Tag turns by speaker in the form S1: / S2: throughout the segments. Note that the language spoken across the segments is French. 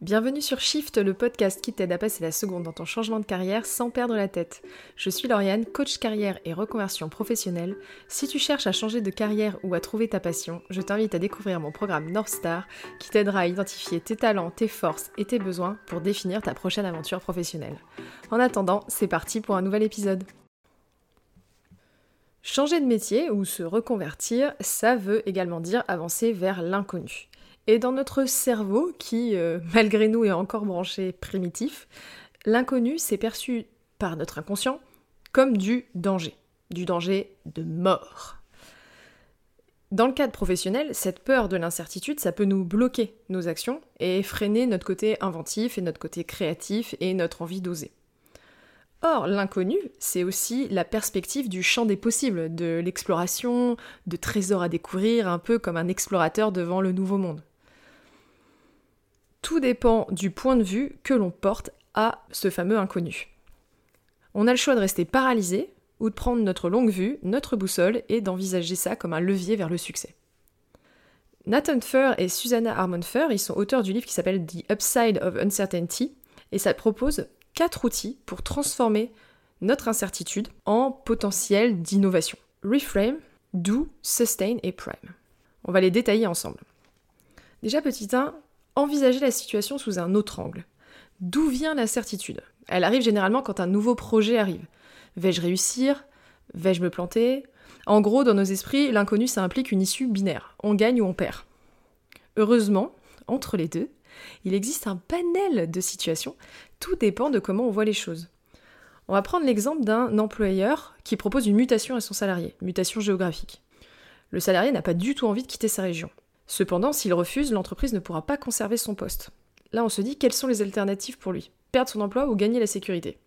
S1: Bienvenue sur Shift, le podcast qui t'aide à passer la seconde dans ton changement de carrière sans perdre la tête. Je suis Lauriane, coach carrière et reconversion professionnelle. Si tu cherches à changer de carrière ou à trouver ta passion, je t'invite à découvrir mon programme North Star qui t'aidera à identifier tes talents, tes forces et tes besoins pour définir ta prochaine aventure professionnelle. En attendant, c'est parti pour un nouvel épisode. Changer de métier ou se reconvertir, ça veut également dire avancer vers l'inconnu. Et dans notre cerveau, qui euh, malgré nous est encore branché primitif, l'inconnu s'est perçu par notre inconscient comme du danger, du danger de mort. Dans le cadre professionnel, cette peur de l'incertitude, ça peut nous bloquer nos actions et freiner notre côté inventif et notre côté créatif et notre envie d'oser. Or, l'inconnu, c'est aussi la perspective du champ des possibles, de l'exploration, de trésors à découvrir, un peu comme un explorateur devant le nouveau monde. Tout dépend du point de vue que l'on porte à ce fameux inconnu. On a le choix de rester paralysé ou de prendre notre longue vue, notre boussole et d'envisager ça comme un levier vers le succès. Nathan Furr et Susanna Harmon Furr, ils sont auteurs du livre qui s'appelle The Upside of Uncertainty et ça propose quatre outils pour transformer notre incertitude en potentiel d'innovation. Reframe, Do, Sustain et Prime. On va les détailler ensemble. Déjà petit 1, envisager la situation sous un autre angle. D'où vient l'incertitude Elle arrive généralement quand un nouveau projet arrive. Vais-je réussir? Vais-je me planter? En gros, dans nos esprits, l'inconnu, ça implique une issue binaire. On gagne ou on perd. Heureusement, entre les deux, il existe un panel de situations. Tout dépend de comment on voit les choses. On va prendre l'exemple d'un employeur qui propose une mutation à son salarié, mutation géographique. Le salarié n'a pas du tout envie de quitter sa région. Cependant, s'il refuse, l'entreprise ne pourra pas conserver son poste. Là, on se dit quelles sont les alternatives pour lui? Perdre son emploi ou gagner la sécurité?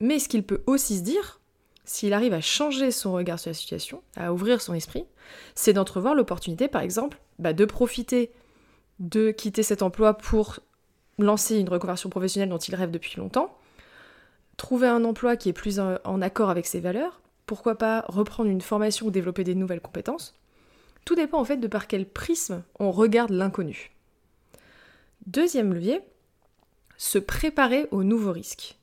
S1: Mais ce qu'il peut aussi se dire, s'il arrive à changer son regard sur la situation, à ouvrir son esprit, c'est d'entrevoir l'opportunité, par exemple, bah, de profiter de quitter cet emploi pour lancer une reconversion professionnelle dont il rêve depuis longtemps, trouver un emploi qui est plus en accord avec ses valeurs, pourquoi pas reprendre une formation ou développer des nouvelles compétences, tout dépend en fait de par quel prisme on regarde l'inconnu. Deuxième levier, se préparer aux nouveaux risques.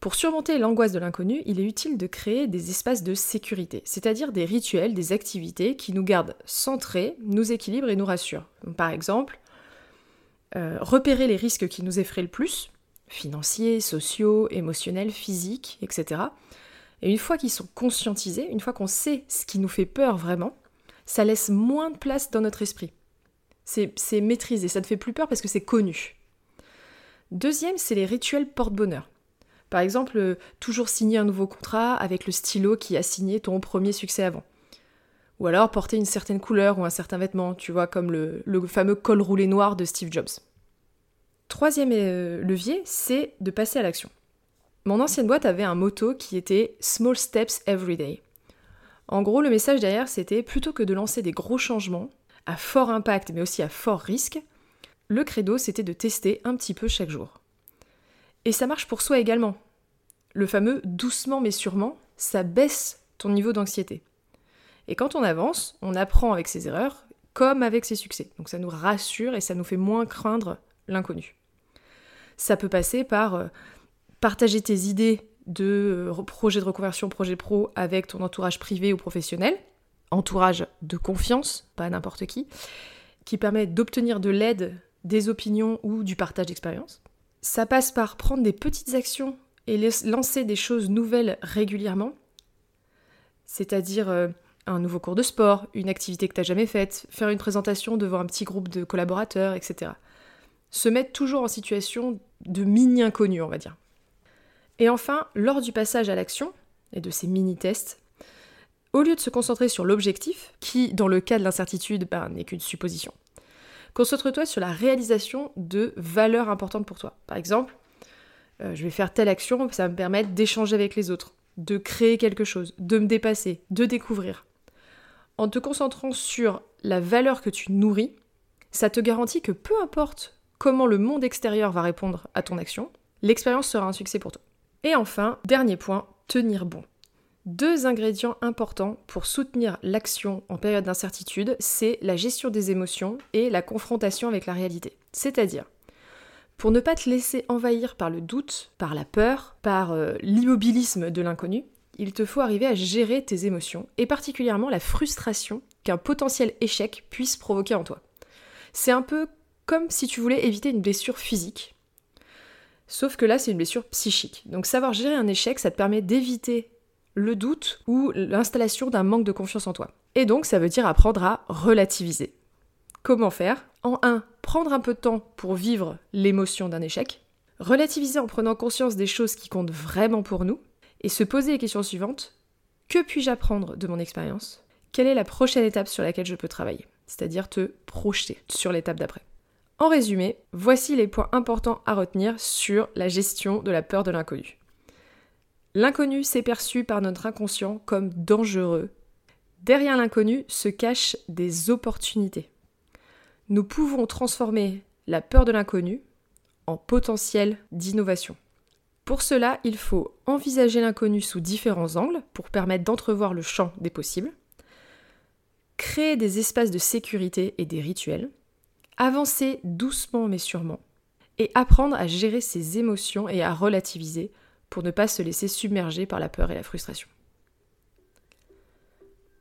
S1: Pour surmonter l'angoisse de l'inconnu, il est utile de créer des espaces de sécurité, c'est-à-dire des rituels, des activités qui nous gardent centrés, nous équilibrent et nous rassurent. par exemple, euh, repérer les risques qui nous effraient le plus, financiers, sociaux, émotionnels, physiques, etc. Et une fois qu'ils sont conscientisés, une fois qu'on sait ce qui nous fait peur vraiment, ça laisse moins de place dans notre esprit. C'est maîtrisé, ça ne fait plus peur parce que c'est connu. Deuxième, c'est les rituels porte-bonheur. Par exemple, euh, toujours signer un nouveau contrat avec le stylo qui a signé ton premier succès avant. Ou alors porter une certaine couleur ou un certain vêtement, tu vois, comme le, fameux col roulé noir de Steve Jobs. Troisième euh, levier, c'est de passer à l'action. Mon ancienne boîte avait un motto qui était Small Steps Every Day. En gros, le message derrière, c'était plutôt que de lancer des gros changements, à fort impact mais aussi à fort risque, le credo, c'était de tester un petit peu chaque jour. Et ça marche pour soi également. Le fameux doucement mais sûrement, ça baisse ton niveau d'anxiété. Et quand on avance, on apprend avec ses erreurs comme avec ses succès. Donc ça nous rassure et ça nous fait moins craindre l'inconnu. Ça peut passer par euh, partager tes idées de euh, projet de reconversion, projet pro avec ton entourage privé ou professionnel, entourage de confiance, pas n'importe qui, qui permet d'obtenir de l'aide, des opinions ou du partage d'expérience. Ça passe par prendre des petites actions et lancer des choses nouvelles régulièrement, c'est-à-dire euh, un nouveau cours de sport, une activité que tu n'as jamais faite, faire une présentation devant un petit groupe de collaborateurs, etc. Se mettre toujours en situation de mini-inconnu, on va dire. Et enfin, lors du passage à l'action, et de ces mini-tests, au lieu de se concentrer sur l'objectif, qui, dans le cas de l'incertitude, ben, n'est qu'une supposition, concentre-toi sur la réalisation de valeurs importantes pour toi. Par exemple, euh, je vais faire telle action, ça va me permettre d'échanger avec les autres, de créer quelque chose, de me dépasser, de découvrir. En te concentrant sur la valeur que tu nourris, ça te garantit que peu importe comment le monde extérieur va répondre à ton action, l'expérience sera un succès pour toi. Et enfin, dernier point, tenir bon. Deux ingrédients importants pour soutenir l'action en période d'incertitude, c'est la gestion des émotions et la confrontation avec la réalité. C'est-à-dire, Pour ne pas te laisser envahir par le doute, par la peur, par euh, l'immobilisme de l'inconnu, il te faut arriver à gérer tes émotions, et particulièrement la frustration qu'un potentiel échec puisse provoquer en toi. C'est un peu comme si tu voulais éviter une blessure physique, sauf que là c'est une blessure psychique. Donc savoir gérer un échec, ça te permet d'éviter le doute ou l'installation d'un manque de confiance en toi. Et donc ça veut dire apprendre à relativiser. Comment faire? En 1, prendre un peu de temps pour vivre l'émotion d'un échec. Relativiser en prenant conscience des choses qui comptent vraiment pour nous. Et se poser les questions suivantes. Que puis-je apprendre de mon expérience? Quelle est la prochaine étape sur laquelle je peux travailler? C'est-à-dire te projeter sur l'étape d'après. En résumé, voici les points importants à retenir sur la gestion de la peur de l'inconnu. L'inconnu s'est perçu par notre inconscient comme dangereux. Derrière l'inconnu se cachent des opportunités. Nous pouvons transformer la peur de l'inconnu en potentiel d'innovation. Pour cela, il faut envisager l'inconnu sous différents angles pour permettre d'entrevoir le champ des possibles, créer des espaces de sécurité et des rituels, avancer doucement mais sûrement, et apprendre à gérer ses émotions et à relativiser pour ne pas se laisser submerger par la peur et la frustration.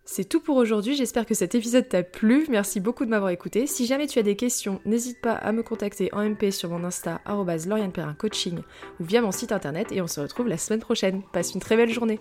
S1: C'est tout pour aujourd'hui, j'espère que cet épisode t'a plu, merci beaucoup de m'avoir écouté. Si jamais tu as des questions, n'hésite pas à me contacter en MP sur mon Insta, Coaching, ou via mon site internet, et on se retrouve la semaine prochaine. Passe une très belle journée